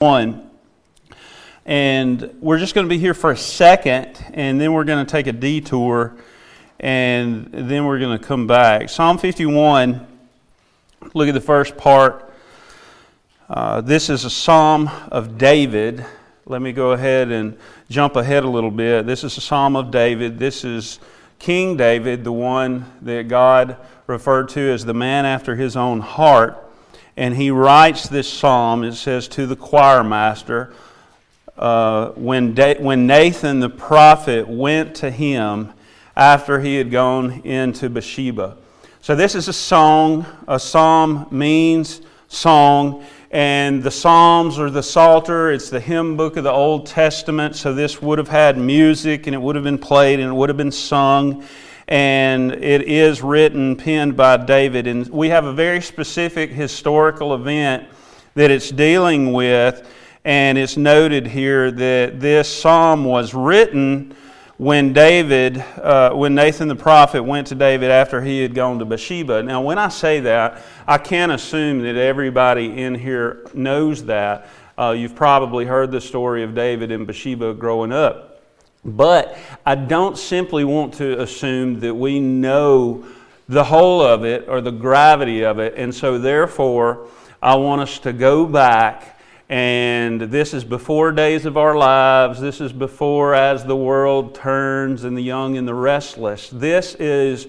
1. And we're just going to be here for a second, and then we're going to take a detour, and then we're going to come back. Psalm 51, look at the first part. Uh, this is a psalm of David. Let me go ahead and jump ahead a little bit. This is a psalm of David. This is King David, the one that God referred to as the man after his own heart and he writes this psalm. It says, To the choir master, uh, when, da- when Nathan the prophet went to him after he had gone into Bathsheba. So, this is a song. A psalm means song. And the Psalms or the Psalter, it's the hymn book of the Old Testament. So, this would have had music and it would have been played and it would have been sung and it is written, penned by David. And we have a very specific historical event that it's dealing with, and it's noted here that this psalm was written when David, uh, when Nathan the prophet went to David after he had gone to Bathsheba. Now, when I say that, I can't assume that everybody in here knows that. Uh, you've probably heard the story of David and Bathsheba growing up. But I don't simply want to assume that we know the whole of it or the gravity of it. And so, therefore, I want us to go back. And this is before days of our lives. This is before as the world turns and the young and the restless. This is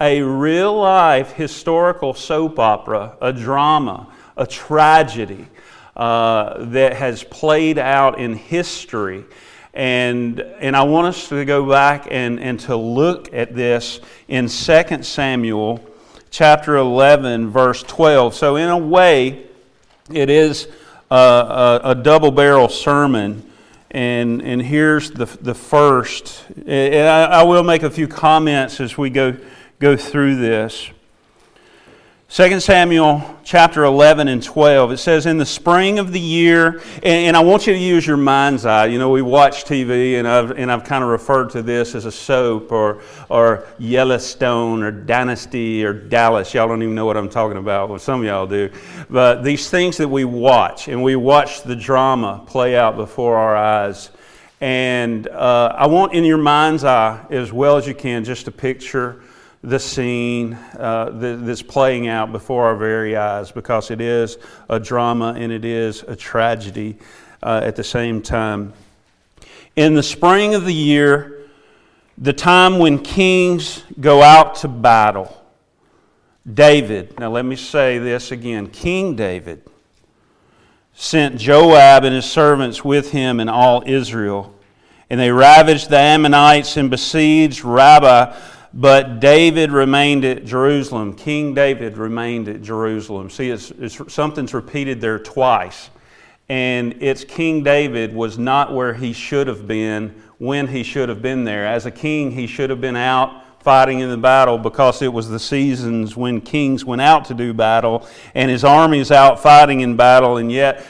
a real life historical soap opera, a drama, a tragedy uh, that has played out in history. And, and I want us to go back and, and to look at this in 2 Samuel chapter 11, verse 12. So, in a way, it is a, a, a double barrel sermon. And, and here's the, the first. And I, I will make a few comments as we go, go through this. 2 Samuel chapter 11 and 12, it says, In the spring of the year, and, I want you to use your mind's eye. You know, we watch TV, and I've, and I've kind of referred to this as a soap or, or Yellowstone or Dynasty or Dallas. Y'all don't even know what I'm talking about. Well, some of y'all do. But these things that we watch, and we watch the drama play out before our eyes. And uh, I want in your mind's eye, as well as you can, just a picture the scene uh, that's playing out before our very eyes because it is a drama and it is a tragedy uh, at the same time. In the spring of the year, the time when kings go out to battle, David, now let me say this again King David sent Joab and his servants with him and all Israel. And they ravaged the Ammonites and besieged Rabbah but David remained at Jerusalem. King David remained at Jerusalem. See, it's, it's, something's repeated there twice. And it's King David was not where he should have been when he should have been there. As a king, he should have been out fighting in the battle because it was the seasons when kings went out to do battle and his armies out fighting in battle. And yet,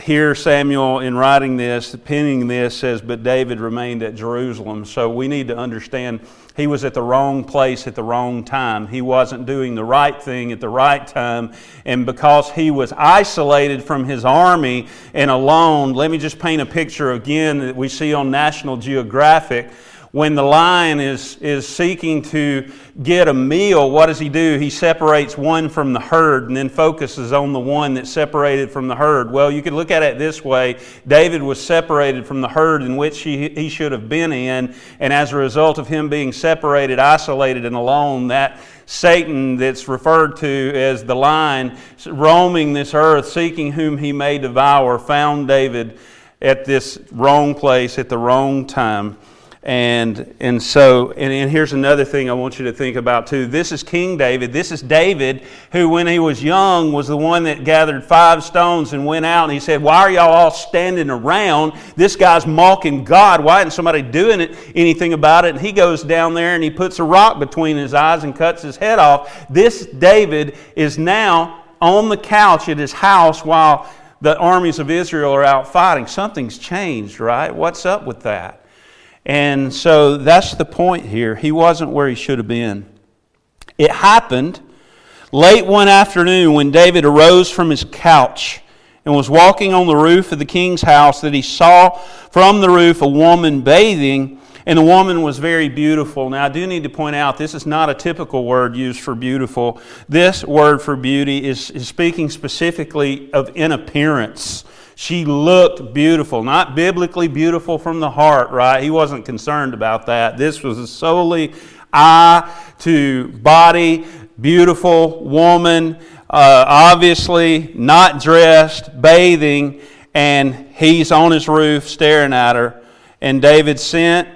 here Samuel, in writing this, penning this, says, But David remained at Jerusalem. So we need to understand he was at the wrong place at the wrong time. He wasn't doing the right thing at the right time. And because he was isolated from his army and alone, let me just paint a picture again that we see on National Geographic when the lion is, is seeking to get a meal, what does he do? He separates one from the herd and then focuses on the one that's separated from the herd. Well, you could look at it this way David was separated from the herd in which he, he should have been in, and as a result of him being separated, isolated, and alone, that Satan, that's referred to as the lion, roaming this earth, seeking whom he may devour, found David at this wrong place at the wrong time. And, and so, and, and, here's another thing I want you to think about too. This is King David. This is David, who, when he was young, was the one that gathered five stones and went out and he said, Why are y'all all standing around? This guy's mocking God. Why isn't somebody doing it, anything about it? And he goes down there and he puts a rock between his eyes and cuts his head off. This David is now on the couch at his house while the armies of Israel are out fighting. Something's changed, right? What's up with that? And so that's the point here. He wasn't where he should have been. It happened late one afternoon when David arose from his couch and was walking on the roof of the king's house that he saw from the roof a woman bathing, and the woman was very beautiful. Now, I do need to point out this is not a typical word used for beautiful. This word for beauty is, is speaking specifically of in appearance. She looked beautiful, not biblically beautiful from the heart, right? He wasn't concerned about that. This was solely eye to body, beautiful woman, uh, obviously not dressed, bathing, and he's on his roof staring at her. And David sent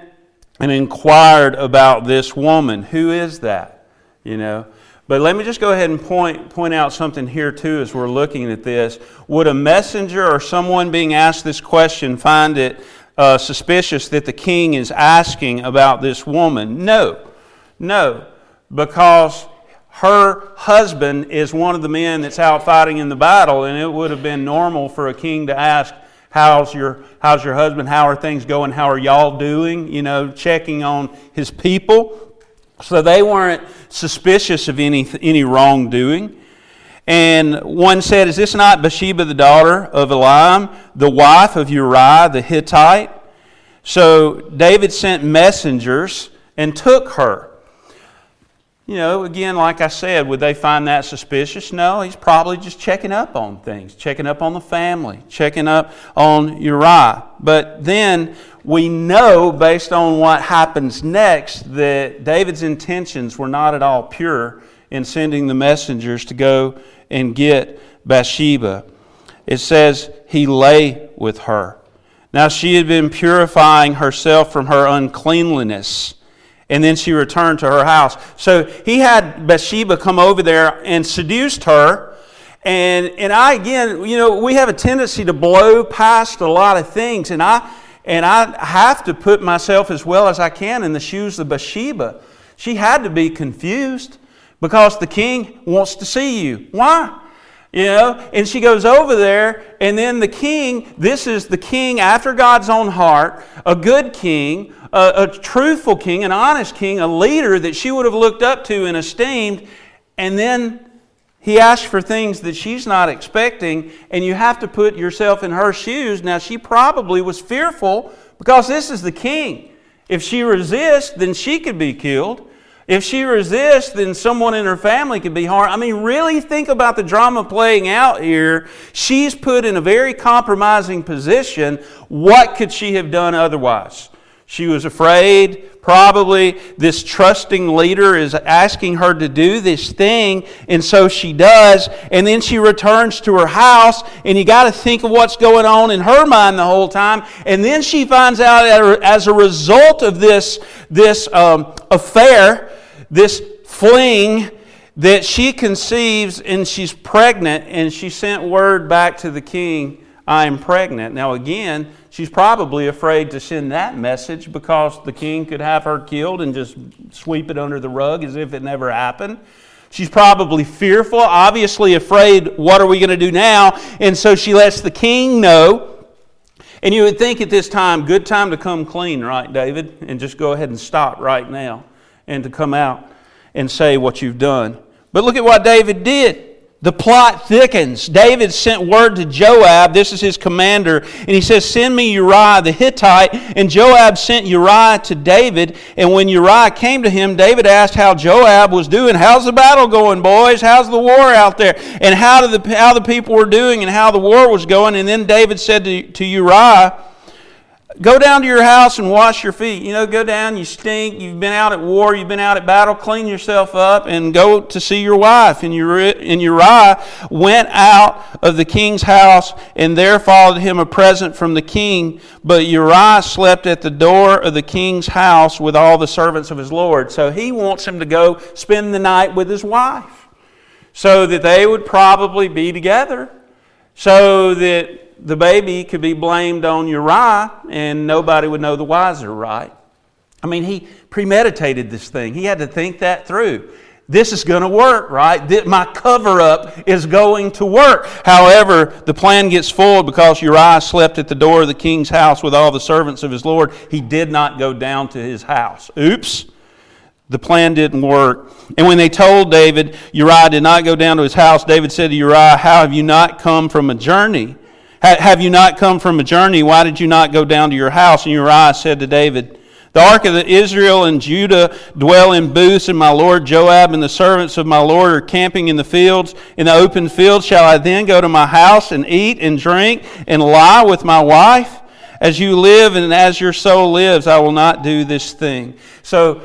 and inquired about this woman. Who is that? You know. But let me just go ahead and point, point out something here, too, as we're looking at this. Would a messenger or someone being asked this question find it uh, suspicious that the king is asking about this woman? No. No. Because her husband is one of the men that's out fighting in the battle, and it would have been normal for a king to ask, How's your, how's your husband? How are things going? How are y'all doing? You know, checking on his people. So they weren't suspicious of any, any wrongdoing. And one said, Is this not Bathsheba, the daughter of Eliam, the wife of Uriah the Hittite? So David sent messengers and took her. You know, again, like I said, would they find that suspicious? No, he's probably just checking up on things, checking up on the family, checking up on Uriah. But then we know, based on what happens next, that David's intentions were not at all pure in sending the messengers to go and get Bathsheba. It says he lay with her. Now she had been purifying herself from her uncleanliness and then she returned to her house. So he had Bathsheba come over there and seduced her. And, and I, again, you know, we have a tendency to blow past a lot of things. And I, and I have to put myself as well as I can in the shoes of Bathsheba. She had to be confused because the king wants to see you. Why? You know, and she goes over there, and then the king, this is the king after God's own heart, a good king, a, a truthful king, an honest king, a leader that she would have looked up to and esteemed, and then he asks for things that she's not expecting, and you have to put yourself in her shoes. Now, she probably was fearful because this is the king. If she resists, then she could be killed. If she resists, then someone in her family could be harmed. I mean, really think about the drama playing out here. She's put in a very compromising position. What could she have done otherwise? She was afraid. Probably this trusting leader is asking her to do this thing, and so she does. And then she returns to her house, and you got to think of what's going on in her mind the whole time. And then she finds out as a result of this, this um, affair, this fling, that she conceives and she's pregnant, and she sent word back to the king, I am pregnant. Now, again, she's probably afraid to send that message because the king could have her killed and just sweep it under the rug as if it never happened. She's probably fearful, obviously afraid, what are we going to do now? And so she lets the king know. And you would think at this time, good time to come clean, right, David? And just go ahead and stop right now and to come out and say what you've done. But look at what David did. The plot thickens. David sent word to Joab, this is his commander, and he says, Send me Uriah the Hittite. And Joab sent Uriah to David. And when Uriah came to him, David asked how Joab was doing. How's the battle going, boys? How's the war out there? And how, did the, how the people were doing and how the war was going. And then David said to, to Uriah, Go down to your house and wash your feet. You know, go down, you stink, you've been out at war, you've been out at battle, clean yourself up and go to see your wife. And Uriah went out of the king's house, and there followed him a present from the king. But Uriah slept at the door of the king's house with all the servants of his Lord. So he wants him to go spend the night with his wife so that they would probably be together, so that the baby could be blamed on Uriah and nobody would know the wiser, right? I mean, he premeditated this thing. He had to think that through. This is going to work, right? My cover up is going to work. However, the plan gets foiled because Uriah slept at the door of the king's house with all the servants of his Lord. He did not go down to his house. Oops. The plan didn't work. And when they told David Uriah did not go down to his house, David said to Uriah, How have you not come from a journey? Have you not come from a journey? Why did you not go down to your house? And Uriah said to David, The ark of Israel and Judah dwell in booths, and my lord Joab and the servants of my lord are camping in the fields, in the open fields. Shall I then go to my house and eat and drink and lie with my wife? As you live and as your soul lives, I will not do this thing. So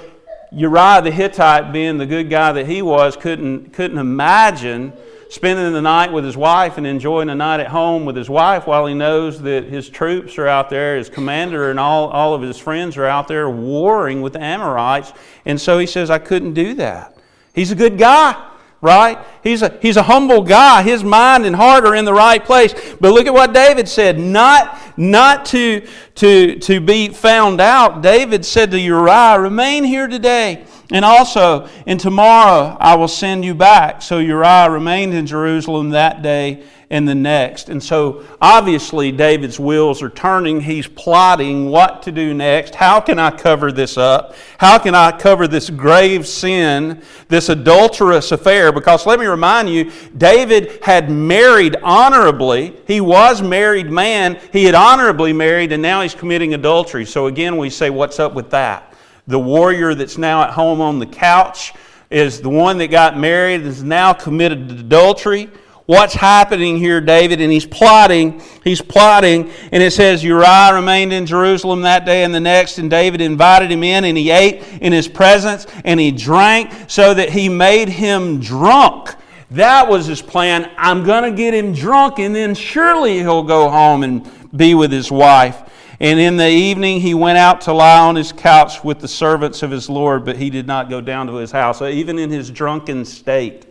Uriah the Hittite, being the good guy that he was, couldn't, couldn't imagine spending the night with his wife and enjoying a night at home with his wife while he knows that his troops are out there, his commander and all, all of his friends are out there warring with the Amorites. And so he says, I couldn't do that. He's a good guy right? He's a, he's a humble guy. His mind and heart are in the right place. But look at what David said. Not, not to, to, to be found out, David said to Uriah, Remain here today and also, and tomorrow I will send you back. So Uriah remained in Jerusalem that day and the next. And so, obviously, David's wheels are turning. He's plotting what to do next. How can I cover this up? How can I cover this grave sin, this adulterous affair? Because let me remind you, David had married honorably. He was married man. He had honorably married, and now he's committing adultery. So, again, we say, what's up with that? The warrior that's now at home on the couch is the one that got married, and is now committed to adultery. What's happening here, David? And he's plotting, he's plotting, and it says Uriah remained in Jerusalem that day and the next, and David invited him in, and he ate in his presence, and he drank so that he made him drunk. That was his plan. I'm going to get him drunk, and then surely he'll go home and be with his wife. And in the evening he went out to lie on his couch with the servants of his Lord, but he did not go down to his house. So even in his drunken state,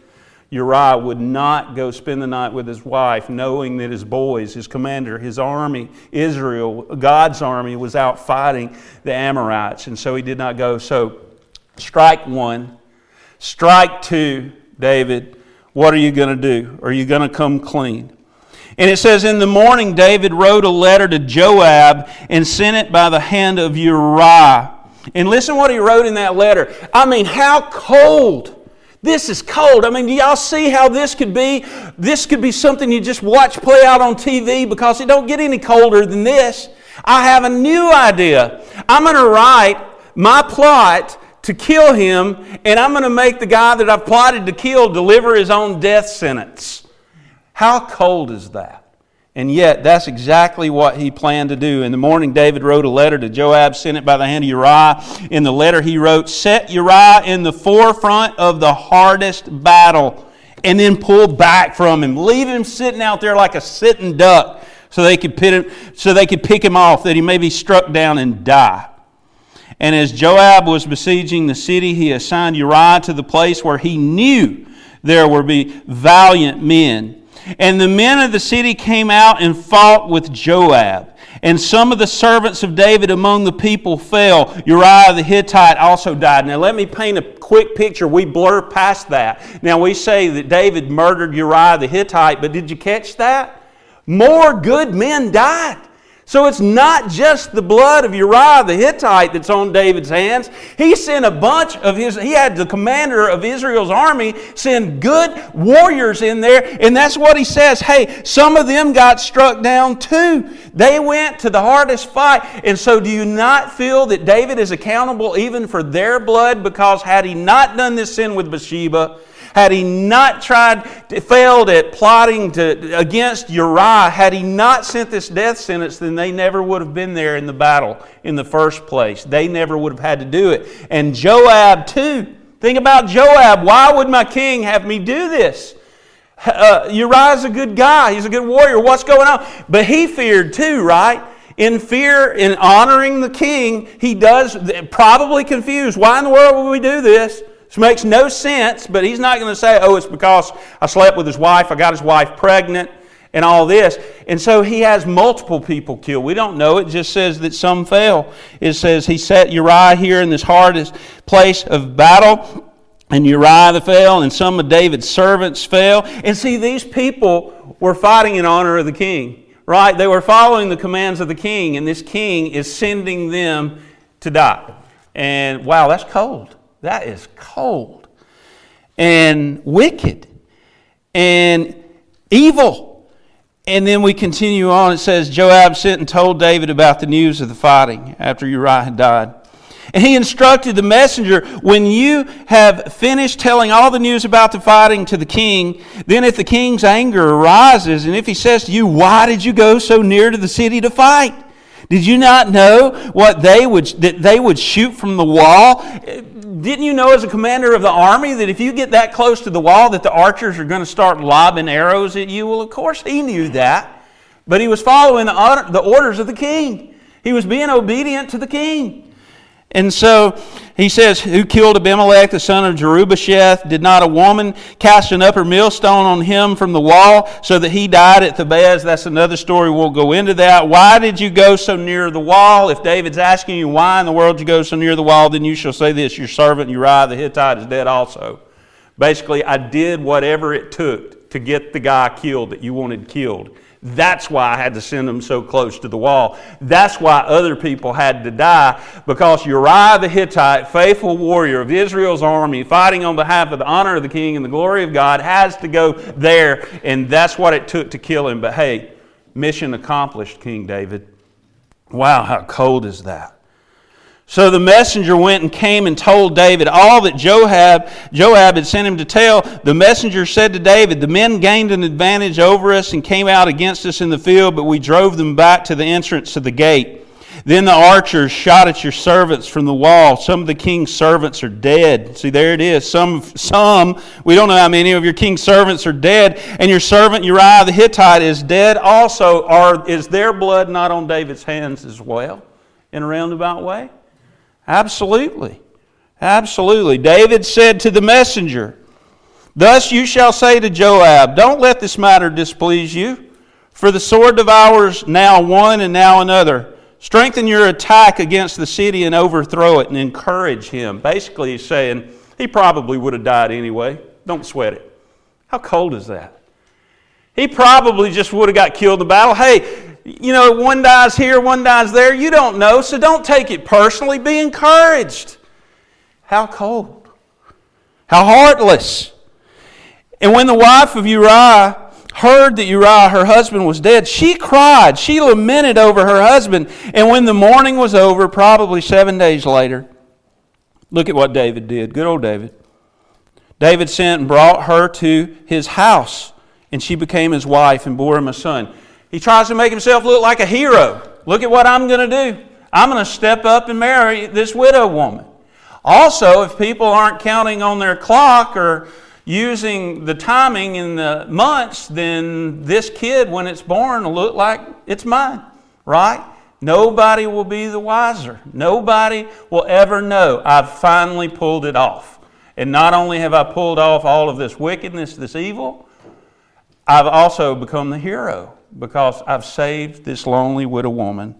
Uriah would not go spend the night with his wife, knowing that his boys, his commander, his army, Israel, God's army, was out fighting the Amorites. And so he did not go. So, strike one. Strike two, David. What are you going to do? Are you going to come clean? And it says, In the morning, David wrote a letter to Joab and sent it by the hand of Uriah. And listen what he wrote in that letter. I mean, how cold. This is cold. I mean, do y'all see how this could be? This could be something you just watch play out on TV because it don't get any colder than this. I have a new idea. I'm going to write my plot to kill him, and I'm going to make the guy that I've plotted to kill deliver his own death sentence. How cold is that? And yet, that's exactly what he planned to do. In the morning, David wrote a letter to Joab, sent it by the hand of Uriah. In the letter, he wrote, Set Uriah in the forefront of the hardest battle, and then pull back from him. Leave him sitting out there like a sitting duck so they could, pit him, so they could pick him off, that he may be struck down and die. And as Joab was besieging the city, he assigned Uriah to the place where he knew there would be valiant men and the men of the city came out and fought with Joab. And some of the servants of David among the people fell. Uriah the Hittite also died. Now, let me paint a quick picture. We blur past that. Now, we say that David murdered Uriah the Hittite, but did you catch that? More good men died. So it's not just the blood of Uriah the Hittite that's on David's hands. He sent a bunch of his, he had the commander of Israel's army send good warriors in there, and that's what he says. Hey, some of them got struck down too. They went to the hardest fight. And so do you not feel that David is accountable even for their blood? Because had he not done this sin with Bathsheba, had he not tried, failed at plotting to, against Uriah, had he not sent this death sentence, then they never would have been there in the battle in the first place. They never would have had to do it. And Joab, too. Think about Joab. Why would my king have me do this? Uh, Uriah's a good guy. He's a good warrior. What's going on? But he feared too, right? In fear, in honoring the king, he does probably confused. Why in the world would we do this? This makes no sense, but he's not going to say, oh, it's because I slept with his wife, I got his wife pregnant, and all this. And so he has multiple people killed. We don't know. It just says that some fell. It says he set Uriah here in this hardest place of battle, and Uriah fell, and some of David's servants fell. And see, these people were fighting in honor of the king, right? They were following the commands of the king, and this king is sending them to die. And wow, that's cold. That is cold and wicked and evil. And then we continue on. It says Joab sent and told David about the news of the fighting after Uriah had died. And he instructed the messenger, when you have finished telling all the news about the fighting to the king, then if the king's anger arises, and if he says to you, Why did you go so near to the city to fight? Did you not know what they would that they would shoot from the wall? Didn't you know as a commander of the army that if you get that close to the wall that the archers are going to start lobbing arrows at you? Well, of course he knew that. But he was following the, orders of the king. He was being obedient to the king. And so he says, Who killed Abimelech, the son of Jerubbesheth? Did not a woman cast an upper millstone on him from the wall so that he died at Thebez? That's another story. We'll go into that. Why did you go so near the wall? If David's asking you, Why in the world you go so near the wall? Then you shall say this Your servant Uriah the Hittite is dead also. Basically, I did whatever it took to get the guy killed that you wanted killed. That's why I had to send them so close to the wall. That's why other people had to die, because Uriah the Hittite, faithful warrior of Israel's army, fighting on behalf of the honor of the king and the glory of God, has to go there, and that's what it took to kill him. But hey, mission accomplished, King David. Wow, how cold is that? So the messenger went and came and told David all that Joab, Joab had sent him to tell. The messenger said to David, The men gained an advantage over us and came out against us in the field, but we drove them back to the entrance of the gate. Then the archers shot at your servants from the wall. Some of the king's servants are dead. See, there it is. Some, some, we don't know how many of your king's servants are dead. And your servant Uriah the Hittite is dead also. Are, is their blood not on David's hands as well in a roundabout way? Absolutely. Absolutely. David said to the messenger, Thus you shall say to Joab, Don't let this matter displease you, for the sword devours now one and now another. Strengthen your attack against the city and overthrow it and encourage him. Basically, he's saying, He probably would have died anyway. Don't sweat it. How cold is that? He probably just would have got killed in the battle. Hey, you know, one dies here, one dies there. You don't know, so don't take it personally. Be encouraged. How cold. How heartless. And when the wife of Uriah heard that Uriah, her husband, was dead, she cried. She lamented over her husband. And when the mourning was over, probably seven days later, look at what David did. Good old David. David sent and brought her to his house, and she became his wife and bore him a son. He tries to make himself look like a hero. Look at what I'm going to do. I'm going to step up and marry this widow woman. Also, if people aren't counting on their clock or using the timing in the months, then this kid, when it's born, will look like it's mine, right? Nobody will be the wiser. Nobody will ever know I've finally pulled it off. And not only have I pulled off all of this wickedness, this evil, I've also become the hero because I've saved this lonely widow woman.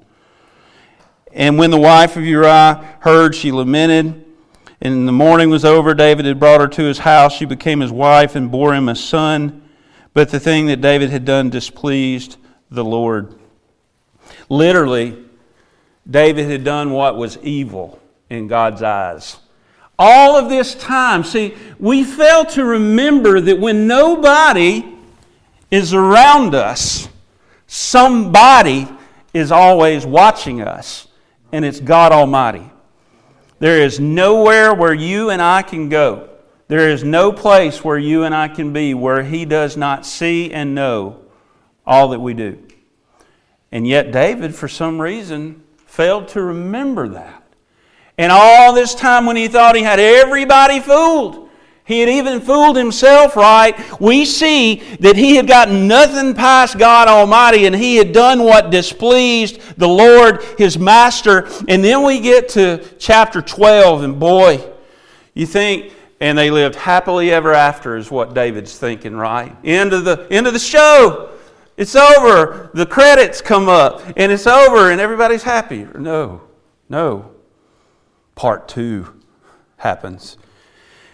And when the wife of Uriah heard, she lamented. And the mourning was over. David had brought her to his house. She became his wife and bore him a son. But the thing that David had done displeased the Lord. Literally, David had done what was evil in God's eyes. All of this time, see, we fail to remember that when nobody is around us, Somebody is always watching us, and it's God Almighty. There is nowhere where you and I can go. There is no place where you and I can be where He does not see and know all that we do. And yet, David, for some reason, failed to remember that. And all this time when he thought he had everybody fooled, he had even fooled himself right. We see that he had gotten nothing past God Almighty and he had done what displeased the Lord, his master. And then we get to chapter 12, and boy, you think, and they lived happily ever after, is what David's thinking, right? End of the, end of the show. It's over. The credits come up, and it's over, and everybody's happy. No, no. Part two happens.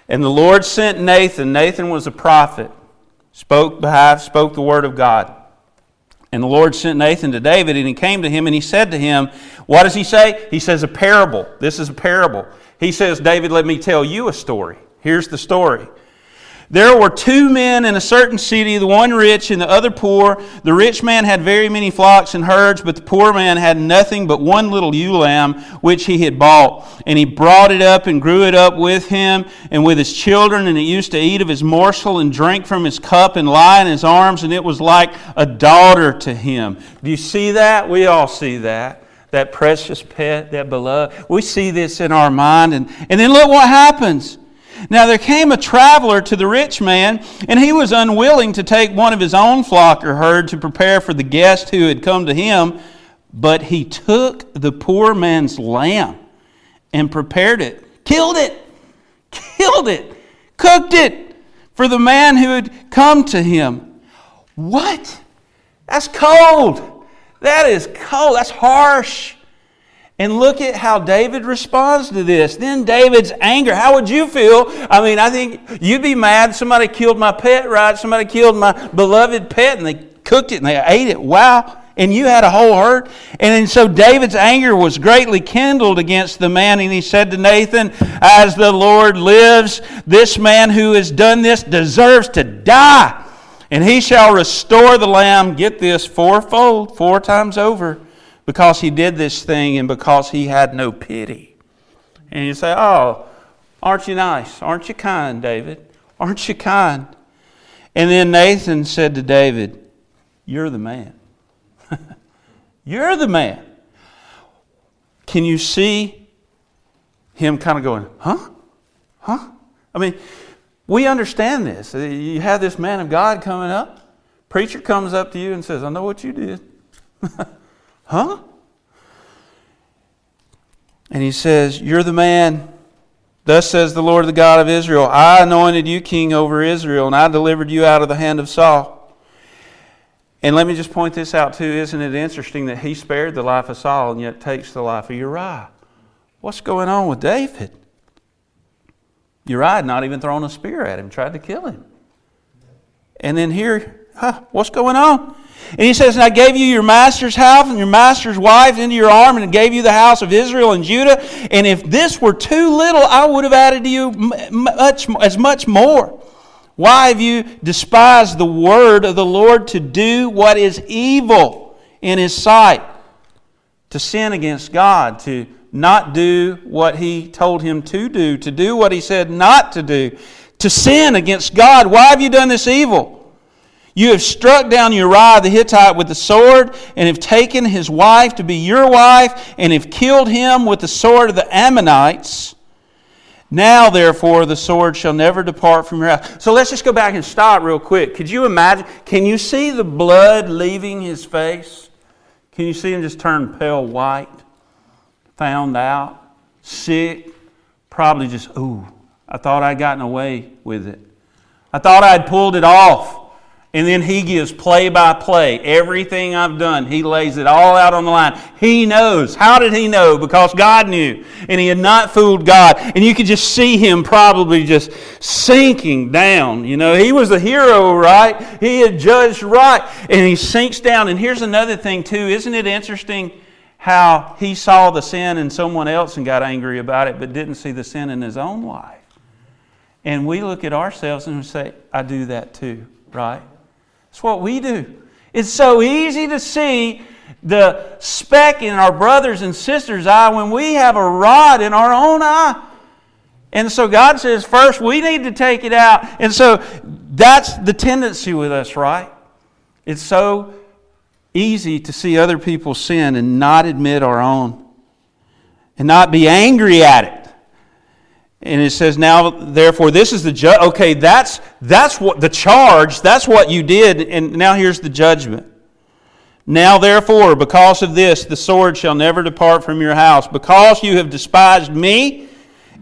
And the Lord sent Nathan. Nathan was a prophet, spoke behalf, spoke the word of God. And the Lord sent Nathan to David, and he came to him and he said to him, What does he say? He says, A parable. This is a parable. He says, David, let me tell you a story. Here's the story. There were two men in a certain city, the one rich and the other poor. The rich man had very many flocks and herds, but the poor man had nothing but one little ewe lamb which he had bought. And he brought it up and grew it up with him and with his children, and it used to eat of his morsel and drink from his cup and lie in his arms, and it was like a daughter to him. Do you see that? We all see that. That precious pet, that beloved. We see this in our mind. And, and then look what happens. Now there came a traveler to the rich man, and he was unwilling to take one of his own flock or herd to prepare for the guest who had come to him, but he took the poor man's lamb and prepared it, killed it, killed it, cooked it for the man who had come to him. What? That's cold. That is cold. That's harsh. And look at how David responds to this. Then David's anger. How would you feel? I mean, I think you'd be mad. Somebody killed my pet, right? Somebody killed my beloved pet and they cooked it and they ate it. Wow. And you had a whole herd. And then so David's anger was greatly kindled against the man. And he said to Nathan, As the Lord lives, this man who has done this deserves to die. And he shall restore the lamb, get this, fourfold, four times over because he did this thing and because he had no pity. And you say, Oh, aren't you nice? Aren't you kind, David? Aren't you kind? And then Nathan said to David, You're the man. You're the man. Can you see him kind of going, Huh? Huh? I mean, we understand this. You have this man of God coming up. Preacher comes up to you and says, I know what you did. Huh? And he says, You're the man. Thus says the Lord, the God of Israel I anointed you king over Israel, and I delivered you out of the hand of Saul. And let me just point this out too. Isn't it interesting that he spared the life of Saul and yet takes the life of Uriah? What's going on with David? Uriah had not even thrown a spear at him, tried to kill him. And then here, huh, what's going on? And he says, And I gave you your master's house and your master's wife into your arm, and gave you the house of Israel and Judah. And if this were too little, I would have added to you much, as much more. Why have you despised the word of the Lord to do what is evil in his sight? To sin against God, to not do what he told him to do, to do what he said not to do, to sin against God. Why have you done this evil? You have struck down Uriah the Hittite with the sword, and have taken his wife to be your wife, and have killed him with the sword of the Ammonites. Now, therefore, the sword shall never depart from your house. So let's just go back and stop real quick. Could you imagine? Can you see the blood leaving his face? Can you see him just turn pale white? Found out, sick, probably just, ooh, I thought I'd gotten away with it. I thought I'd pulled it off. And then he gives play by play. Everything I've done, he lays it all out on the line. He knows. How did he know? Because God knew. And he had not fooled God. And you could just see him probably just sinking down. You know, he was the hero, right? He had judged right. And he sinks down. And here's another thing, too. Isn't it interesting how he saw the sin in someone else and got angry about it, but didn't see the sin in his own life? And we look at ourselves and we say, I do that too, right? It's what we do. It's so easy to see the speck in our brothers and sisters' eye when we have a rod in our own eye. And so God says, first, we need to take it out. And so that's the tendency with us, right? It's so easy to see other people sin and not admit our own and not be angry at it. And it says, now, therefore, this is the judge. Okay, that's, that's what the charge, that's what you did. And now here's the judgment. Now, therefore, because of this, the sword shall never depart from your house. Because you have despised me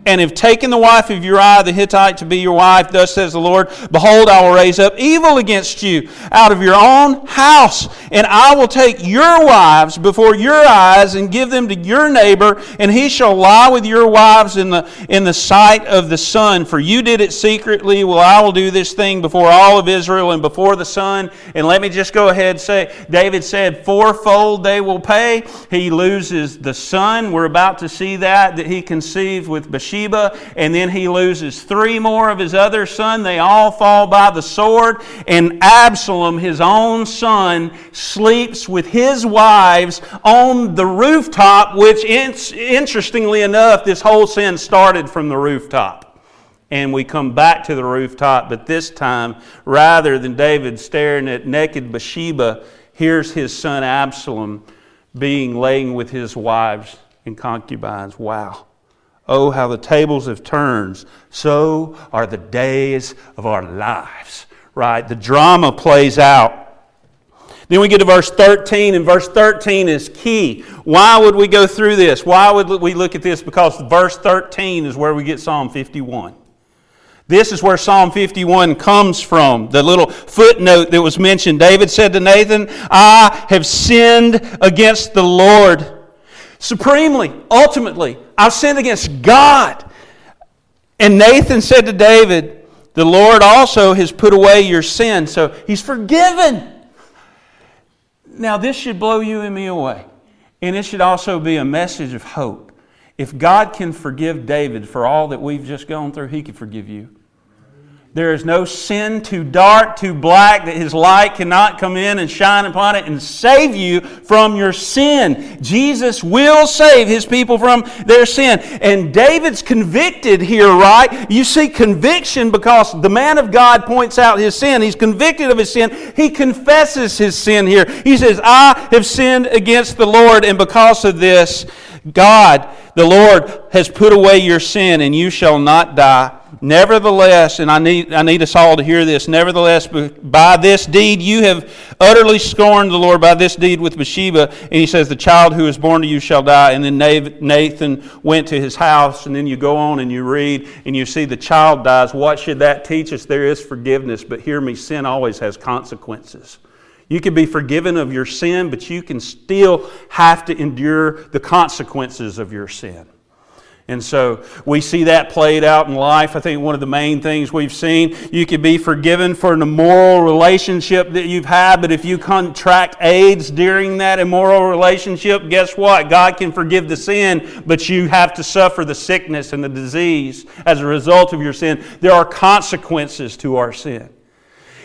and have taken the wife of Uriah the Hittite to be your wife, thus says the Lord, Behold, I will raise up evil against you out of your own house, and I will take your wives before your eyes and give them to your neighbor, and he shall lie with your wives in the, in the sight of the sun. For you did it secretly. Well, I will do this thing before all of Israel and before the sun. And let me just go ahead and say, David said, fourfold they will pay. He loses the son. We're about to see that, that he conceived with Bathsheba And then he loses three more of his other son. They all fall by the sword, and Absalom, his own son, sleeps with his wives on the rooftop, which, interestingly enough, this whole sin started from the rooftop and we come back to the rooftop, but this time, rather than David staring at naked Bathsheba, here's his son Absalom being laying with his wives and concubines. Wow. Oh, how the tables have turned. So are the days of our lives, right? The drama plays out. Then we get to verse 13, and verse 13 is key. Why would we go through this? Why would we look at this? Because verse 13 is where we get Psalm 51. This is where Psalm 51 comes from. The little footnote that was mentioned. David said to Nathan, I have sinned against the Lord. Supremely, ultimately, I've sinned against God. And Nathan said to David, The Lord also has put away your sin, so he's forgiven. Now, this should blow you and me away. And it should also be a message of hope. If God can forgive David for all that we've just gone through, He can forgive you. There is no sin too dark, too black that His light cannot come in and shine upon it and save you from your sin. Jesus will save His people from their sin. And David's convicted here, right? You see conviction because the man of God points out his sin. He's convicted of his sin. He confesses his sin here. He says, I have sinned against the Lord, and because of this, God, the Lord, has put away your sin, and you shall not die. Nevertheless, and I need, I need us all to hear this, nevertheless, by this deed you have utterly scorned the Lord by this deed with Bathsheba. And he says, The child who is born to you shall die. And then Nathan went to his house, and then you go on and you read, and you see the child dies. What should that teach us? There is forgiveness, but hear me, sin always has consequences. You can be forgiven of your sin, but you can still have to endure the consequences of your sin. And so we see that played out in life. I think one of the main things we've seen, you can be forgiven for an immoral relationship that you've had, but if you contract AIDS during that immoral relationship, guess what? God can forgive the sin, but you have to suffer the sickness and the disease as a result of your sin. There are consequences to our sin.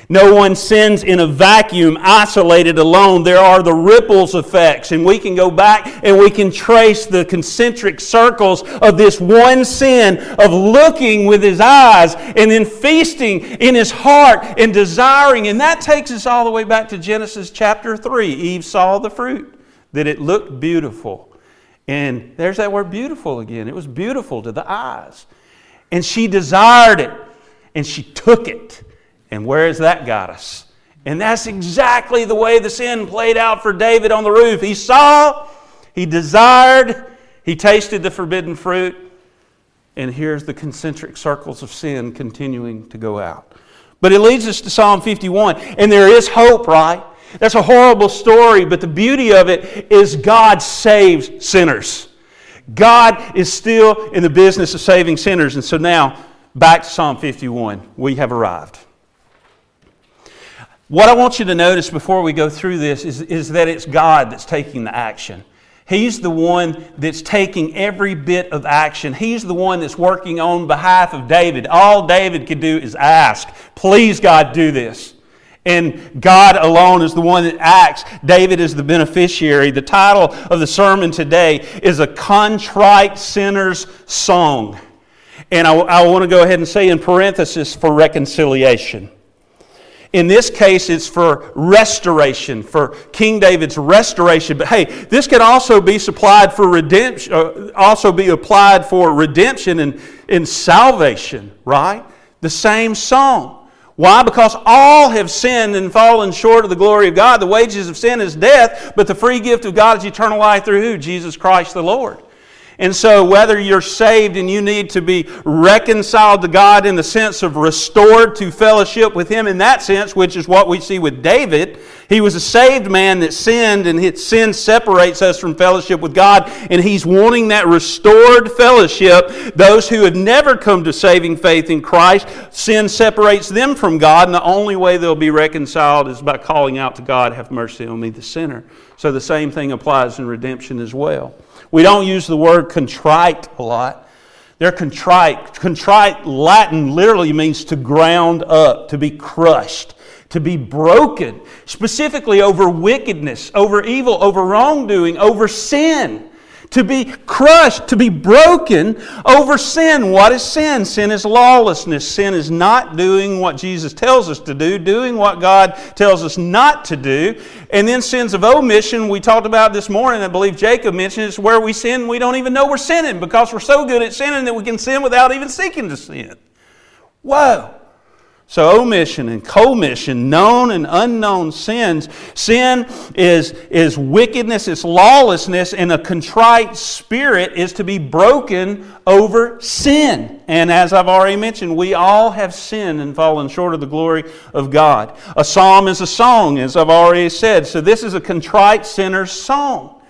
No one sins in a vacuum, isolated alone. There are the ripples effects, and we can go back and we can trace the concentric circles of this one sin of looking with his eyes and then feasting in his heart and desiring. And that takes us all the way back to Genesis chapter 3. Eve saw the fruit, that it looked beautiful. And there's that word beautiful again. It was beautiful to the eyes. And she desired it, and she took it. And where has that got us? And that's exactly the way the sin played out for David on the roof. He saw, he desired, he tasted the forbidden fruit, and here's the concentric circles of sin continuing to go out. But it leads us to Psalm 51, and there is hope, right? That's a horrible story, but the beauty of it is God saves sinners. God is still in the business of saving sinners. And so now, back to Psalm 51. We have arrived. What I want you to notice before we go through this is, is that it's God that's taking the action. He's the one that's taking every bit of action. He's the one that's working on behalf of David. All David could do is ask, Please, God, do this. And God alone is the one that acts. David is the beneficiary. The title of the sermon today is A Contrite Sinner's Song. And I, I want to go ahead and say in parenthesis for reconciliation. In this case, it's for restoration, for King David's restoration. But hey, this can also be supplied for redemption, uh, also be applied for redemption and, and salvation, right? The same song. Why? Because all have sinned and fallen short of the glory of God. The wages of sin is death, but the free gift of God is eternal life through who? Jesus Christ the Lord. And so, whether you're saved and you need to be reconciled to God in the sense of restored to fellowship with Him in that sense, which is what we see with David, he was a saved man that sinned, and his sin separates us from fellowship with God, and he's wanting that restored fellowship. Those who have never come to saving faith in Christ, sin separates them from God, and the only way they'll be reconciled is by calling out to God, Have mercy on me, the sinner. So, the same thing applies in redemption as well. We don't use the word contrite a lot. They're contrite. Contrite Latin literally means to ground up, to be crushed, to be broken, specifically over wickedness, over evil, over wrongdoing, over sin to be crushed, to be broken over sin. What is sin? Sin is lawlessness. Sin is not doing what Jesus tells us to do, doing what God tells us not to do. And then sins of omission, we talked about this morning, I believe Jacob mentioned, is where we sin, we don't even know we're sinning because we're so good at sinning that we can sin without even seeking to sin. Whoa. So, omission and commission, known and unknown sins. Sin is, is wickedness, it's lawlessness, and a contrite spirit is to be broken over sin. And as I've already mentioned, we all have sinned and fallen short of the glory of God. A psalm is a song, as I've already said. So, this is a contrite sinner's song.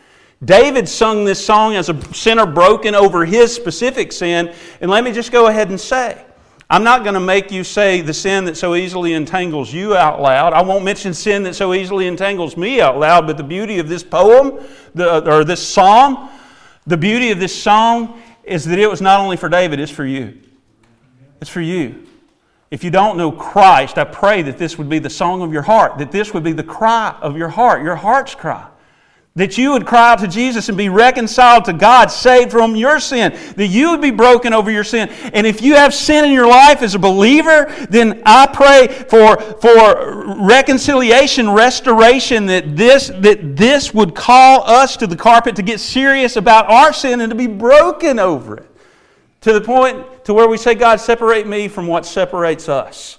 David sung this song as a sinner broken over his specific sin. And let me just go ahead and say, I'm not going to make you say the sin that so easily entangles you out loud. I won't mention sin that so easily entangles me out loud, but the beauty of this poem, the, or this psalm, the beauty of this song is that it was not only for David, it's for you. It's for you. If you don't know Christ, I pray that this would be the song of your heart, that this would be the cry of your heart, your heart's cry. That you would cry out to Jesus and be reconciled to God, saved from your sin. That you would be broken over your sin. And if you have sin in your life as a believer, then I pray for, for reconciliation, restoration, that this, that this would call us to the carpet to get serious about our sin and to be broken over it. To the point to where we say, God, separate me from what separates us.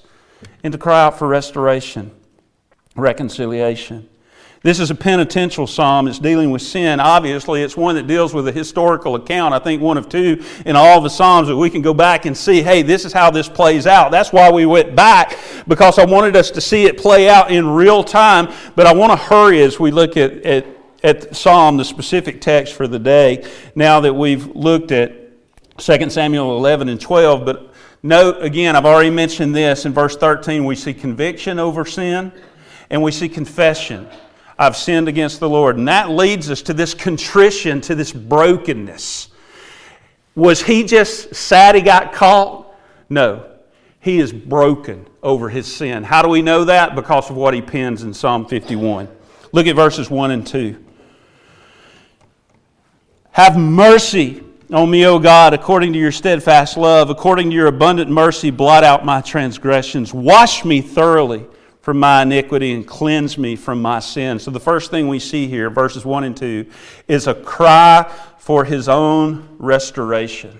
And to cry out for restoration, reconciliation. This is a penitential psalm. It's dealing with sin. Obviously, it's one that deals with a historical account. I think one of two in all the psalms that we can go back and see, hey, this is how this plays out. That's why we went back, because I wanted us to see it play out in real time. But I want to hurry as we look at, at, at Psalm, the specific text for the day, now that we've looked at 2 Samuel 11 and 12. But note again, I've already mentioned this in verse 13, we see conviction over sin and we see confession. I've sinned against the Lord. And that leads us to this contrition, to this brokenness. Was he just sad he got caught? No. He is broken over his sin. How do we know that? Because of what he pens in Psalm 51. Look at verses 1 and 2. Have mercy on me, O God, according to your steadfast love, according to your abundant mercy, blot out my transgressions. Wash me thoroughly from my iniquity and cleanse me from my sin. So, the first thing we see here, verses 1 and 2, is a cry for his own restoration.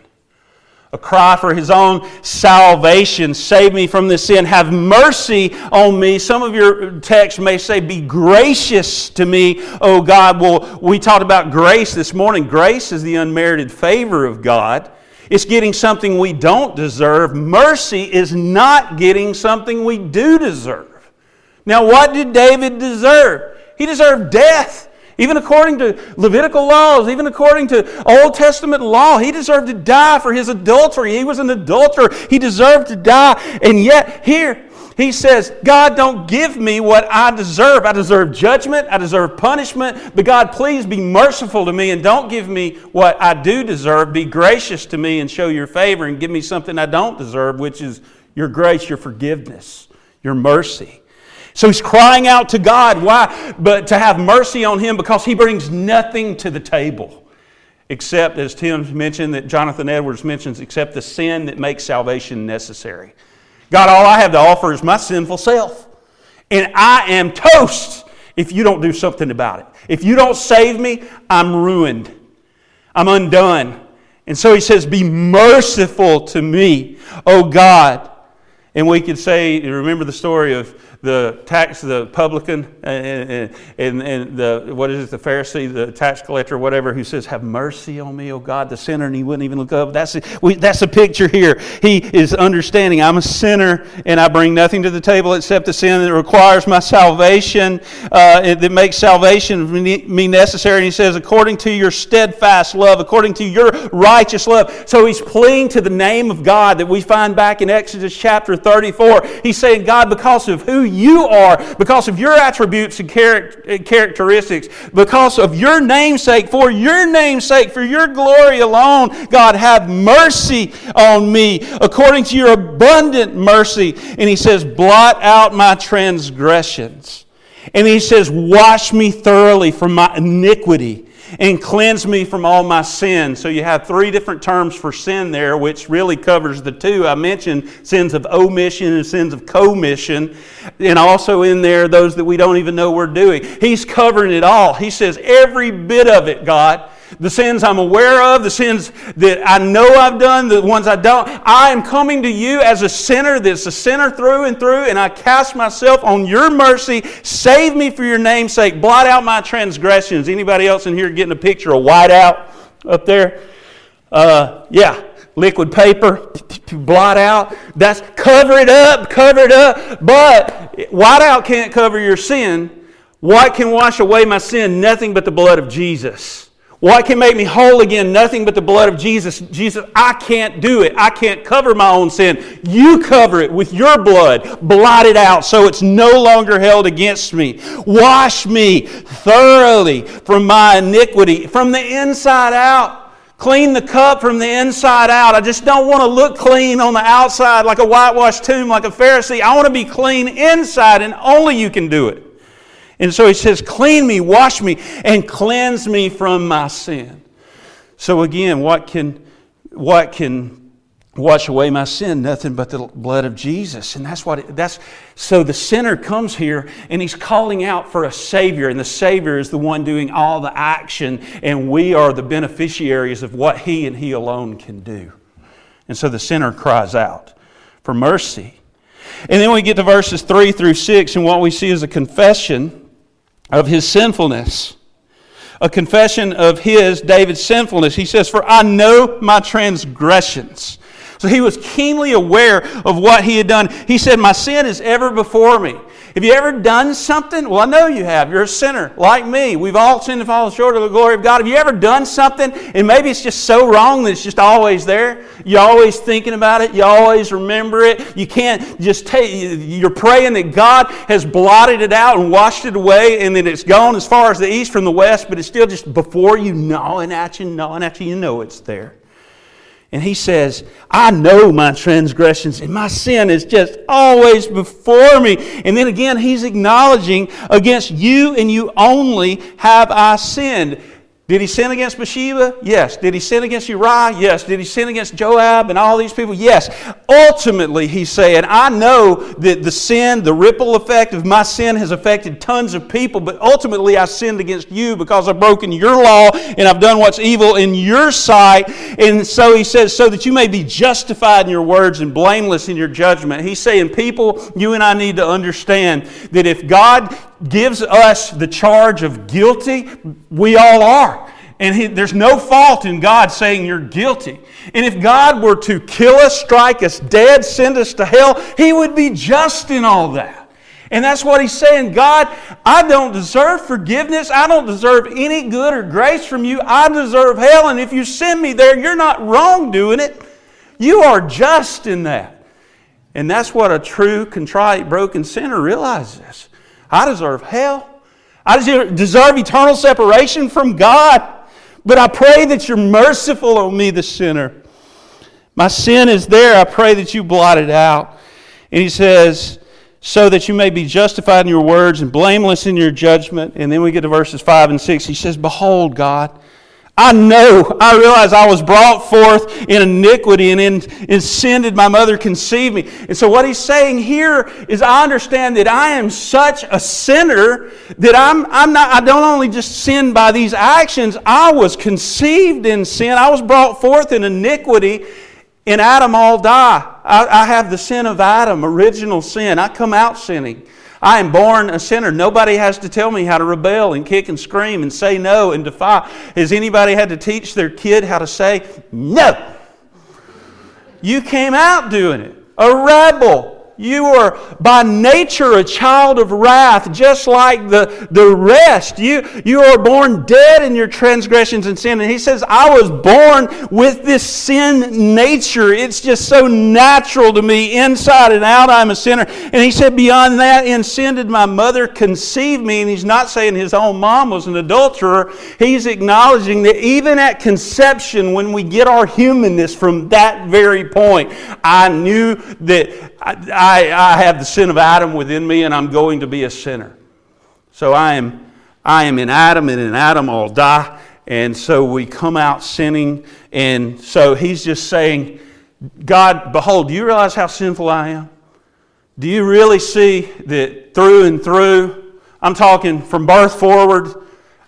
A cry for his own salvation. Save me from this sin. Have mercy on me. Some of your texts may say, Be gracious to me, O God. Well, we talked about grace this morning. Grace is the unmerited favor of God. It's getting something we don't deserve. Mercy is not getting something we do deserve. Now, what did David deserve? He deserved death. Even according to Levitical laws, even according to Old Testament law, he deserved to die for his adultery. He was an adulterer. He deserved to die. And yet, here, he says, God, don't give me what I deserve. I deserve judgment. I deserve punishment. But God, please be merciful to me and don't give me what I do deserve. Be gracious to me and show your favor and give me something I don't deserve, which is your grace, your forgiveness, your mercy. So he's crying out to God. Why? But to have mercy on him because he brings nothing to the table. Except, as Tim mentioned, that Jonathan Edwards mentions, except the sin that makes salvation necessary. God, all I have to offer is my sinful self. And I am toast if you don't do something about it. If you don't save me, I'm ruined. I'm undone. And so he says, Be merciful to me, O God. And we could say, remember the story of the tax, the publican, and, and, and, the, what is it, the Pharisee, the tax collector, whatever, who says, Have mercy on me, O God, the sinner, and he wouldn't even look up. That's a, we, that's a picture here. He is understanding, I'm a sinner, and I bring nothing to the table except the sin that requires my salvation, uh, that makes salvation me necessary. And he says, According to your steadfast love, according to your righteous love. So he's pleading to the name of God that we find back in Exodus chapter 34. He's saying, God, because of who you are, because of your attributes and uh, characteristics, because of your namesake, for your namesake, for your glory alone, God, have mercy on me according to your abundant mercy. And he says, blot out my transgressions. And he says, wash me thoroughly from my iniquity and cleanse me from all my sin. So you have three different terms for sin there, which really covers the two. I mentioned sins of omission and sins of commission, and also in there those that we don't even know we're doing. He's covering it all. He says, every bit of it, God the sins I'm aware of, the sins that I know I've done, the ones I don't. I am coming to you as a sinner that's a sinner through and through, and I cast myself on your mercy. Save me for your name's sake. Blot out my transgressions. Anybody else in here getting a picture of white out up there? Uh, yeah, liquid paper, to blot out. That's cover it up, cover it up. But white out can't cover your sin. What can wash away my sin? Nothing but the blood of Jesus. What can make me whole again? Nothing but the blood of Jesus. Jesus, I can't do it. I can't cover my own sin. You cover it with your blood. Blot it out so it's no longer held against me. Wash me thoroughly from my iniquity, from the inside out. Clean the cup from the inside out. I just don't want to look clean on the outside like a whitewashed tomb, like a Pharisee. I want to be clean inside, and only you can do it. And so he says, Clean me, wash me, and cleanse me from my sin. So again, what can, what can wash away my sin? Nothing but the blood of Jesus. And that's what it, that's so the sinner comes here and he's calling out for a Savior, and the Savior is the one doing all the action, and we are the beneficiaries of what he and he alone can do. And so the sinner cries out for mercy. And then we get to verses 3 through 6, and what we see is a confession of his sinfulness. A confession of his, David's sinfulness. He says, For I know my transgressions. So he was keenly aware of what he had done. He said, My sin is ever before me. Have you ever done something? Well, I know you have. You're a sinner like me. We've all sinned and fallen short of the glory of God. Have you ever done something and maybe it's just so wrong that it's just always there? You're always thinking about it. You always remember it. You can't just take, you're praying that God has blotted it out and washed it away and that it's gone as far as the east from the west, but it's still just before you, gnawing at you, gnawing at you. You know it's there. And he says, I know my transgressions and my sin is just always before me. And then again, he's acknowledging against you and you only have I sinned. Did he sin against Bathsheba? Yes. Did he sin against Uriah? Yes. Did he sin against Joab and all these people? Yes. Ultimately, he's saying, I know that the sin, the ripple effect of my sin has affected tons of people, but ultimately I sinned against you because I've broken your law and I've done what's evil in your sight. And so he says, so that you may be justified in your words and blameless in your judgment. He's saying, people, you and I need to understand that if God gives us the charge of guilty, we all are. And he, there's no fault in God saying you're guilty. And if God were to kill us, strike us dead, send us to hell, He would be just in all that. And that's what He's saying God, I don't deserve forgiveness. I don't deserve any good or grace from you. I deserve hell. And if you send me there, you're not wrong doing it. You are just in that. And that's what a true, contrite, broken sinner realizes. I deserve hell. I deserve eternal separation from God. But I pray that you're merciful on me, the sinner. My sin is there. I pray that you blot it out. And he says, so that you may be justified in your words and blameless in your judgment. And then we get to verses 5 and 6. He says, Behold, God, I know, I realize I was brought forth in iniquity and in, in sin did my mother conceive me. And so what he's saying here is I understand that I am such a sinner that I'm, I'm not, I don't only just sin by these actions, I was conceived in sin. I was brought forth in iniquity. In Adam all die. I, I have the sin of Adam, original sin. I come out sinning. I am born a sinner. Nobody has to tell me how to rebel and kick and scream and say no and defy. Has anybody had to teach their kid how to say no? You came out doing it. A rebel. You are by nature a child of wrath, just like the, the rest. You, you are born dead in your transgressions and sin. And he says, I was born with this sin nature. It's just so natural to me. Inside and out, I'm a sinner. And he said, Beyond that, in sin did my mother conceive me. And he's not saying his own mom was an adulterer. He's acknowledging that even at conception, when we get our humanness from that very point, I knew that I, have the sin of Adam within me and I'm going to be a sinner. So I am, I am in Adam and in Adam I'll die. And so we come out sinning. And so he's just saying, God, behold, do you realize how sinful I am? Do you really see that through and through, I'm talking from birth forward,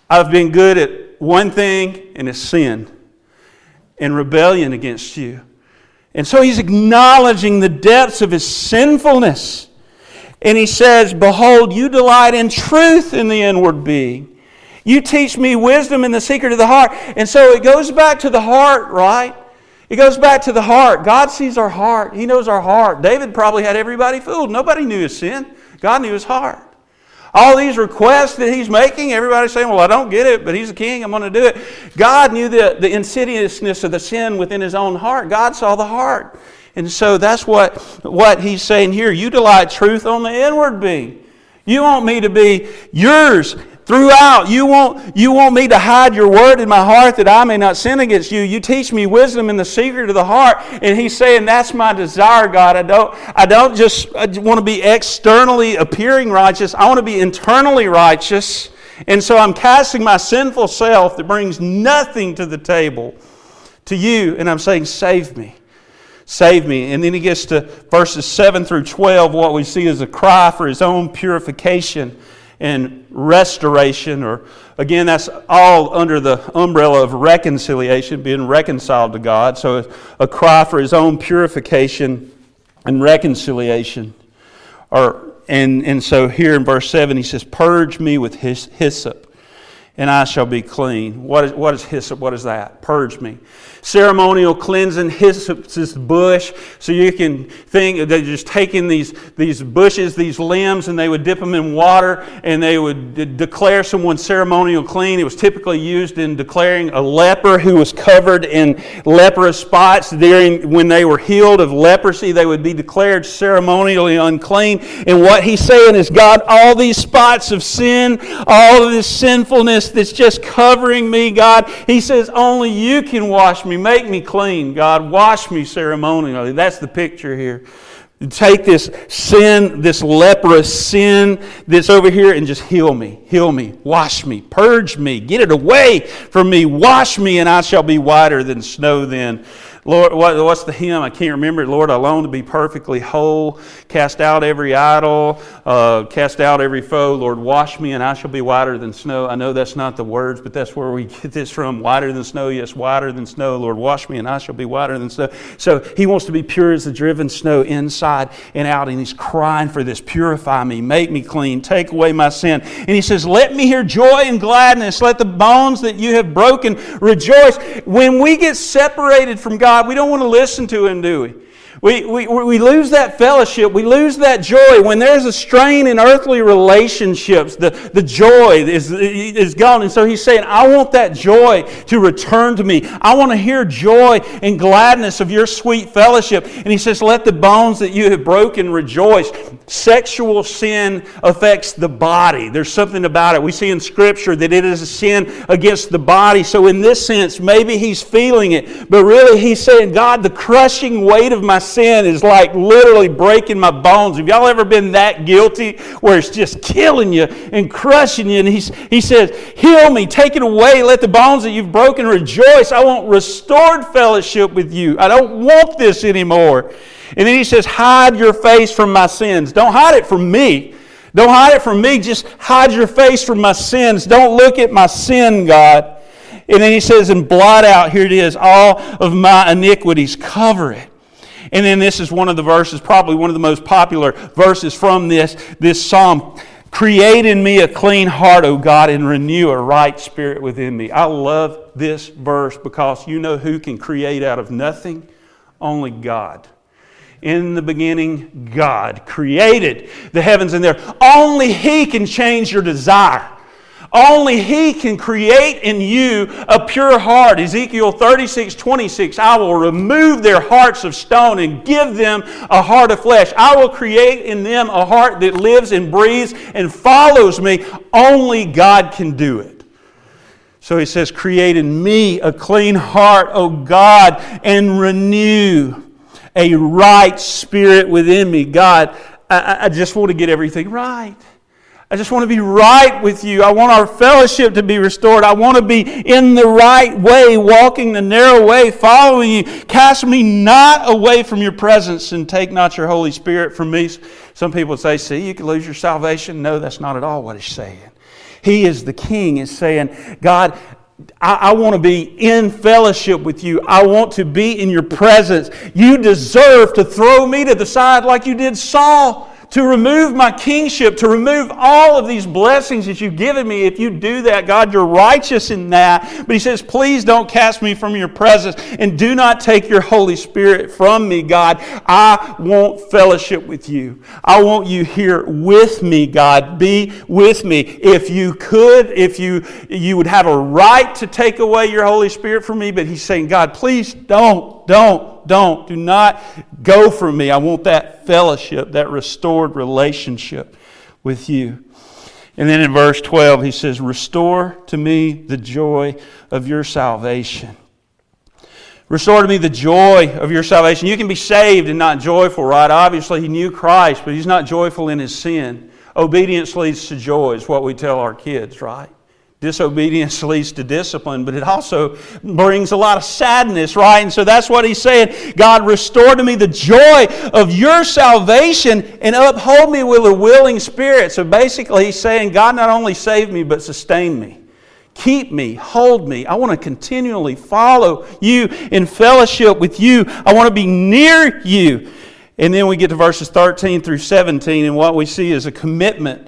I've been good at one thing and it's sin and rebellion against you. And so he's acknowledging the depths of his sinfulness. And he says, Behold, you delight in truth in the inward being. You teach me wisdom in the secret of the heart. And so it goes back to the heart, right? It goes back to the heart. God sees our heart, He knows our heart. David probably had everybody fooled. Nobody knew his sin, God knew his heart. All these requests that he's making, everybody's saying, Well, I don't get it, but he's a king, I'm going to do it. God knew the, the insidiousness of the sin within his own heart. God saw the heart. And so that's what, what he's saying here. You delight truth on the inward being. You want me to be yours throughout. You want, you want me to hide your word in my heart that I may not sin against you. You teach me wisdom in the secret of the heart. And he's saying, That's my desire, God. I don't, I don't just want to be externally appearing righteous, I want to be internally righteous. And so I'm casting my sinful self that brings nothing to the table to you. And I'm saying, Save me. Save me. And then he gets to verses 7 through 12. What we see is a cry for his own purification and restoration, or again, that's all under the umbrella of reconciliation, being reconciled to God. So a cry for his own purification and reconciliation. Or, and, and so here in verse 7, he says, Purge me with his, hyssop, and I shall be clean. What is, what is hyssop? What is that? Purge me ceremonial cleansing hyssop this bush. So you can think they're just taking these, these bushes, these limbs, and they would dip them in water and they would de- declare someone ceremonial clean. It was typically used in declaring a leper who was covered in leprous spots. During, when they were healed of leprosy, they would be declared ceremonially unclean. And what he's saying is, God, all these spots of sin, all of this sinfulness that's just covering me, God, he says, only you can wash me make me clean, God. Wash me ceremonially. That's the picture here. Take this sin, this leprous sin that's over here, and just heal me, heal me, wash me, purge me, get it away from me, wash me, and I shall be whiter than snow then. Lord, what, what's the hymn? I can't remember it. Lord, I long to be perfectly whole. Cast out every idol, uh, cast out every foe. Lord, wash me and I shall be whiter than snow. I know that's not the words, but that's where we get this from. Whiter than snow, yes, whiter than snow. Lord, wash me and I shall be whiter than snow. So he wants to be pure as the driven snow inside and out. And he's crying for this. Purify me, make me clean, take away my sin. And he says, Let me hear joy and gladness. Let the bones that you have broken rejoice. When we get separated from God, God, we don't want to listen to Him, do we? We, we, we lose that fellowship. We lose that joy. When there's a strain in earthly relationships, the, the joy is, is gone. And so he's saying, I want that joy to return to me. I want to hear joy and gladness of your sweet fellowship. And he says, Let the bones that you have broken rejoice. Sexual sin affects the body. There's something about it. We see in Scripture that it is a sin against the body. So, in this sense, maybe he's feeling it. But really, he's saying, God, the crushing weight of my sin is like literally breaking my bones. Have y'all ever been that guilty where it's just killing you and crushing you? And he's, he says, Heal me, take it away, let the bones that you've broken rejoice. I want restored fellowship with you. I don't want this anymore. And then he says, Hide your face from my sins. Don't hide it from me. Don't hide it from me. Just hide your face from my sins. Don't look at my sin, God. And then he says, and blot out, here it is, all of my iniquities. Cover it. And then this is one of the verses, probably one of the most popular verses from this, this psalm. Create in me a clean heart, O God, and renew a right spirit within me. I love this verse because you know who can create out of nothing? Only God. In the beginning, God created the heavens and the earth. Only He can change your desire. Only He can create in you a pure heart. Ezekiel 36, 26. I will remove their hearts of stone and give them a heart of flesh. I will create in them a heart that lives and breathes and follows me. Only God can do it. So he says, Create in me a clean heart, O God, and renew a right spirit within me. God, I, I just want to get everything right. I just want to be right with you. I want our fellowship to be restored. I want to be in the right way, walking the narrow way, following you. Cast me not away from your presence and take not your Holy Spirit from me. Some people say, see, you can lose your salvation. No, that's not at all what he's saying. He is the king, is saying, God, I, I, want to be in fellowship with you. I want to be in your presence. You deserve to throw me to the side like you did Saul to remove my kingship, to remove all of these blessings that you've given me. If you do that, God, you're righteous in that. But He says, please don't cast me from your presence and do not take your Holy Spirit from me, God. I want fellowship with you. I want you here with me, God. Be with me. If you could, if you, you would have a right to take away your Holy Spirit from me, but He's saying, God, please don't, don't don't. Do not go from me. I want that fellowship, that restored relationship with you. And then in verse 12, he says, Restore to me the joy of your salvation. Restore to me the joy of your salvation. You can be saved and not joyful, right? Obviously, he knew Christ, but he's not joyful in his sin. Obedience leads to joy, is what we tell our kids, right? Disobedience leads to discipline, but it also brings a lot of sadness, right? And so that's what he's saying. God, restore to me the joy of your salvation and uphold me with a willing spirit. So basically, he's saying, God, not only save me, but sustain me. Keep me, hold me. I want to continually follow you in fellowship with you. I want to be near you. And then we get to verses 13 through 17, and what we see is a commitment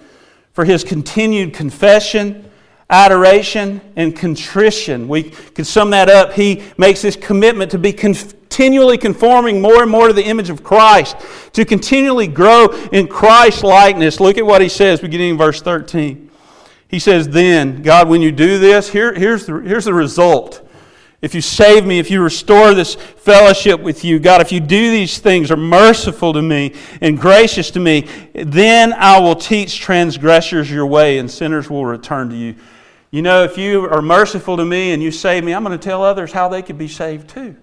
for his continued confession adoration, and contrition. We could sum that up. He makes this commitment to be continually conforming more and more to the image of Christ, to continually grow in Christ likeness. Look at what he says beginning in verse 13. He says, Then, God, when you do this, here, here's, the, here's the result. If you save me, if you restore this fellowship with you, God, if you do these things, are merciful to me and gracious to me, then I will teach transgressors your way and sinners will return to you. You know, if you are merciful to me and you save me, I'm going to tell others how they could be saved too.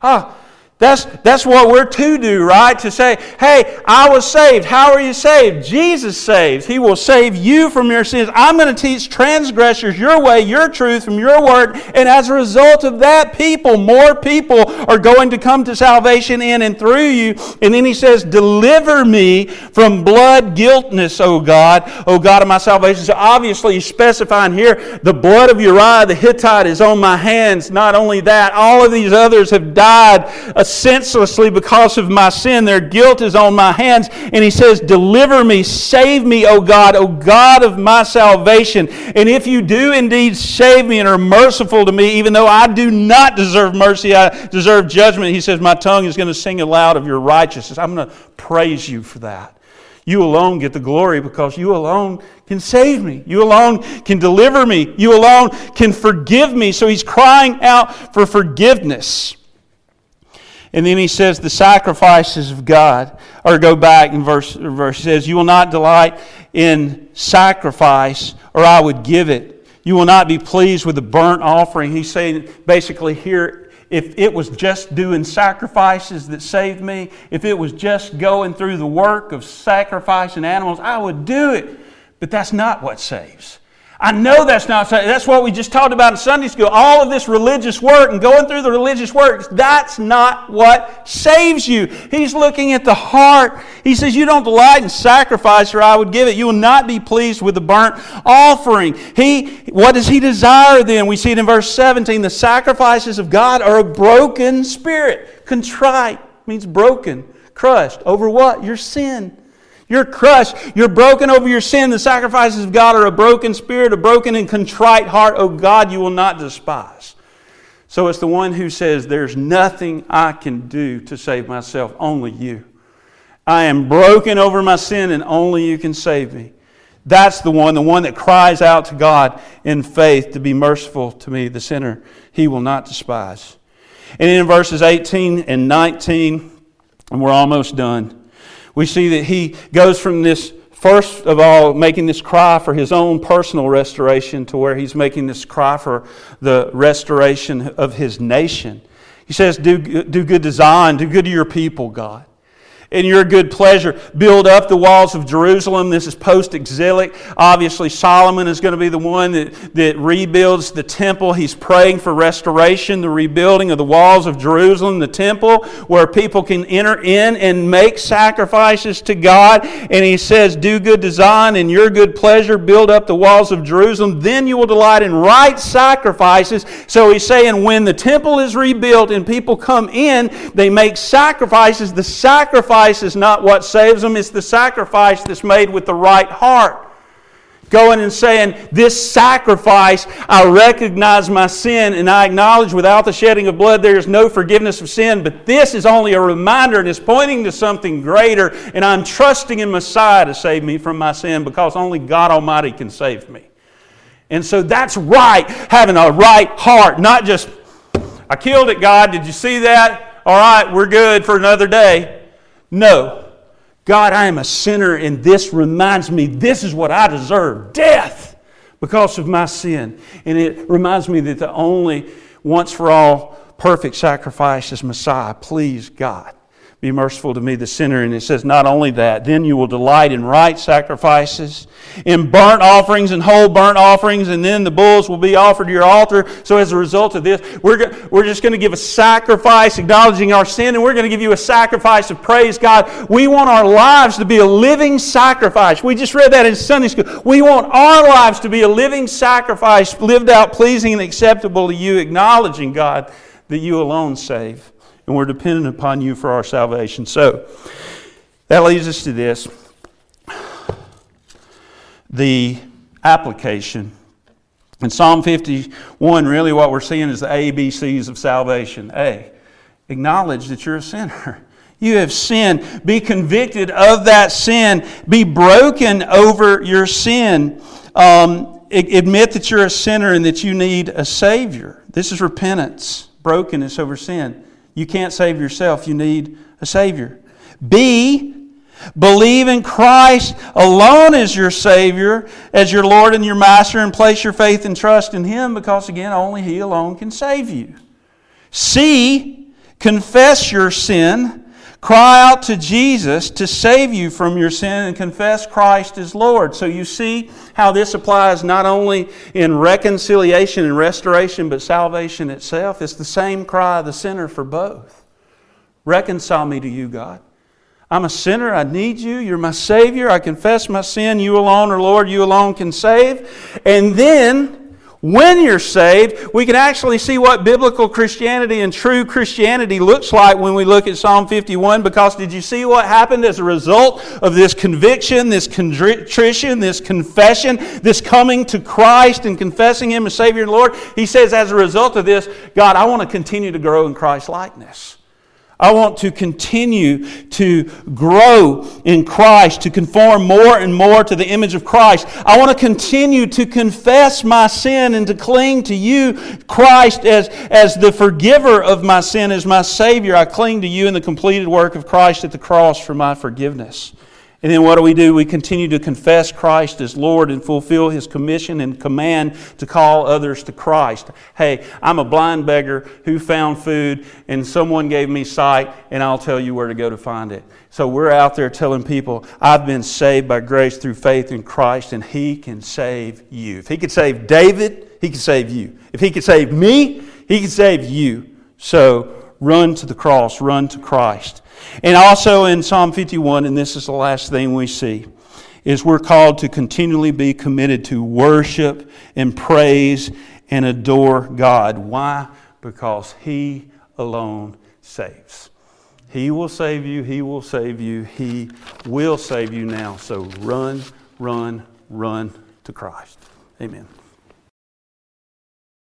Ah, that's, that's what we're to do, right? To say, hey, I was saved. How are you saved? Jesus saves. He will save you from your sins. I'm going to teach transgressors your way, your truth from your word. And as a result of that, people, more people are going to come to salvation in and through you. And then he says, Deliver me from blood guiltness, O God, O God of my salvation. So obviously, he's specifying here the blood of Uriah the Hittite is on my hands. Not only that, all of these others have died senselessly because of my sin. Their guilt is on my hands. And he says, Deliver me, save me, O God, O God of my salvation. And if you do indeed save me and are merciful to me, even though I do not deserve mercy, I deserve judgment, he says, My tongue is going to sing aloud of your righteousness. I'm going to praise you for that. You alone get the glory because you alone can save me. You alone can deliver me. You alone can forgive me. So he's crying out for forgiveness. And then he says, the sacrifices of God, or go back in verse, verse says, You will not delight in sacrifice, or I would give it. You will not be pleased with the burnt offering. He's saying basically here, if it was just doing sacrifices that saved me, if it was just going through the work of sacrificing animals, I would do it. But that's not what saves. I know that's not, that's what we just talked about in Sunday school. All of this religious work and going through the religious works, that's not what saves you. He's looking at the heart. He says, You don't delight in sacrifice, or I would give it. You will not be pleased with the burnt offering. He, what does he desire then? We see it in verse 17. The sacrifices of God are a broken spirit. Contrite means broken, crushed. Over what? Your sin. You're crushed. You're broken over your sin. The sacrifices of God are a broken spirit, a broken and contrite heart. Oh God, you will not despise. So it's the one who says, There's nothing I can do to save myself, only you. I am broken over my sin, and only you can save me. That's the one, the one that cries out to God in faith to be merciful to me, the sinner. He will not despise. And in verses 18 and 19, and we're almost done, we see that he goes from this, first of all, making this cry for his own personal restoration to where he's making this cry for the restoration of his nation. He says, Do, do good to Zion, do good to your people, God in your good pleasure. Build up the walls of Jerusalem. This is post exilic. Obviously, Solomon is going to be the one that, that rebuilds the temple. He's praying for restoration, the rebuilding of the walls of Jerusalem, the temple, where people can enter in and make sacrifices to God. And he says, Do good to Zion in your good pleasure. Build up the walls of Jerusalem. Then you will delight in right sacrifices. So he's saying, when the temple is rebuilt and people come in, they make sacrifices. The sacrifice sacrifice is not what saves them, it's the sacrifice that's made with the right heart. Going and saying, This sacrifice, I recognize my sin and I acknowledge without the shedding of blood there is no forgiveness of sin. But this is only a reminder and is pointing to something greater. And I'm trusting in Messiah to save me from my sin because only God Almighty can save me. And so that's right, having a right heart, not just, I killed it, God. Did you see that? All right, we're good for another day. No. God, I am a sinner, and this reminds me this is what I deserve death because of my sin. And it reminds me that the only once for all perfect sacrifice is Messiah. Please, God. Be merciful to me, the sinner. And it says, not only that, then you will delight in right sacrifices, in burnt offerings and whole burnt offerings, and then the bulls will be offered to your altar. So, as a result of this, we're, we're just going to give a sacrifice acknowledging our sin, and we're going to give you a sacrifice of praise, God. We want our lives to be a living sacrifice. We just read that in Sunday school. We want our lives to be a living sacrifice, lived out pleasing and acceptable to you, acknowledging, God, that you alone save and we're dependent upon you for our salvation. So that leads us to this the application. In Psalm 51, really what we're seeing is the ABCs of salvation. A, acknowledge that you're a sinner. You have sinned. Be convicted of that sin. Be broken over your sin. Um, admit that you're a sinner and that you need a Savior. This is repentance, brokenness over sin. You can't save yourself, you need a Savior. B, believe in Christ alone as your Savior, as your Lord and your Master, and place your faith and trust in Him because, again, only He alone can save you. C, confess your sin Cry out to Jesus to save you from your sin and confess Christ as Lord. So you see how this applies not only in reconciliation and restoration, but salvation itself. It's the same cry of the sinner for both. Reconcile me to you, God. I'm a sinner. I need you. You're my Savior. I confess my sin. You alone are Lord. You alone can save. And then when you're saved, we can actually see what biblical Christianity and true Christianity looks like when we look at Psalm 51. Because did you see what happened as a result of this conviction, this contrition, this confession, this coming to Christ and confessing Him as Savior and Lord? He says, as a result of this, God, I want to continue to grow in Christ likeness. I want to continue to grow in Christ, to conform more and more to the image of Christ. I want to continue to confess my sin and to cling to you, Christ, as, as the forgiver of my sin, as my Savior. I cling to you in the completed work of Christ at the cross for my forgiveness. And then what do we do? We continue to confess Christ as Lord and fulfill His commission and command to call others to Christ. Hey, I'm a blind beggar who found food and someone gave me sight, and I'll tell you where to go to find it. So we're out there telling people, I've been saved by grace through faith in Christ, and He can save you. If He could save David, He can save you. If He could save me, He can save you. So run to the cross, run to Christ. And also in Psalm 51, and this is the last thing we see, is we're called to continually be committed to worship and praise and adore God. Why? Because He alone saves. He will save you. He will save you. He will save you now. So run, run, run to Christ. Amen.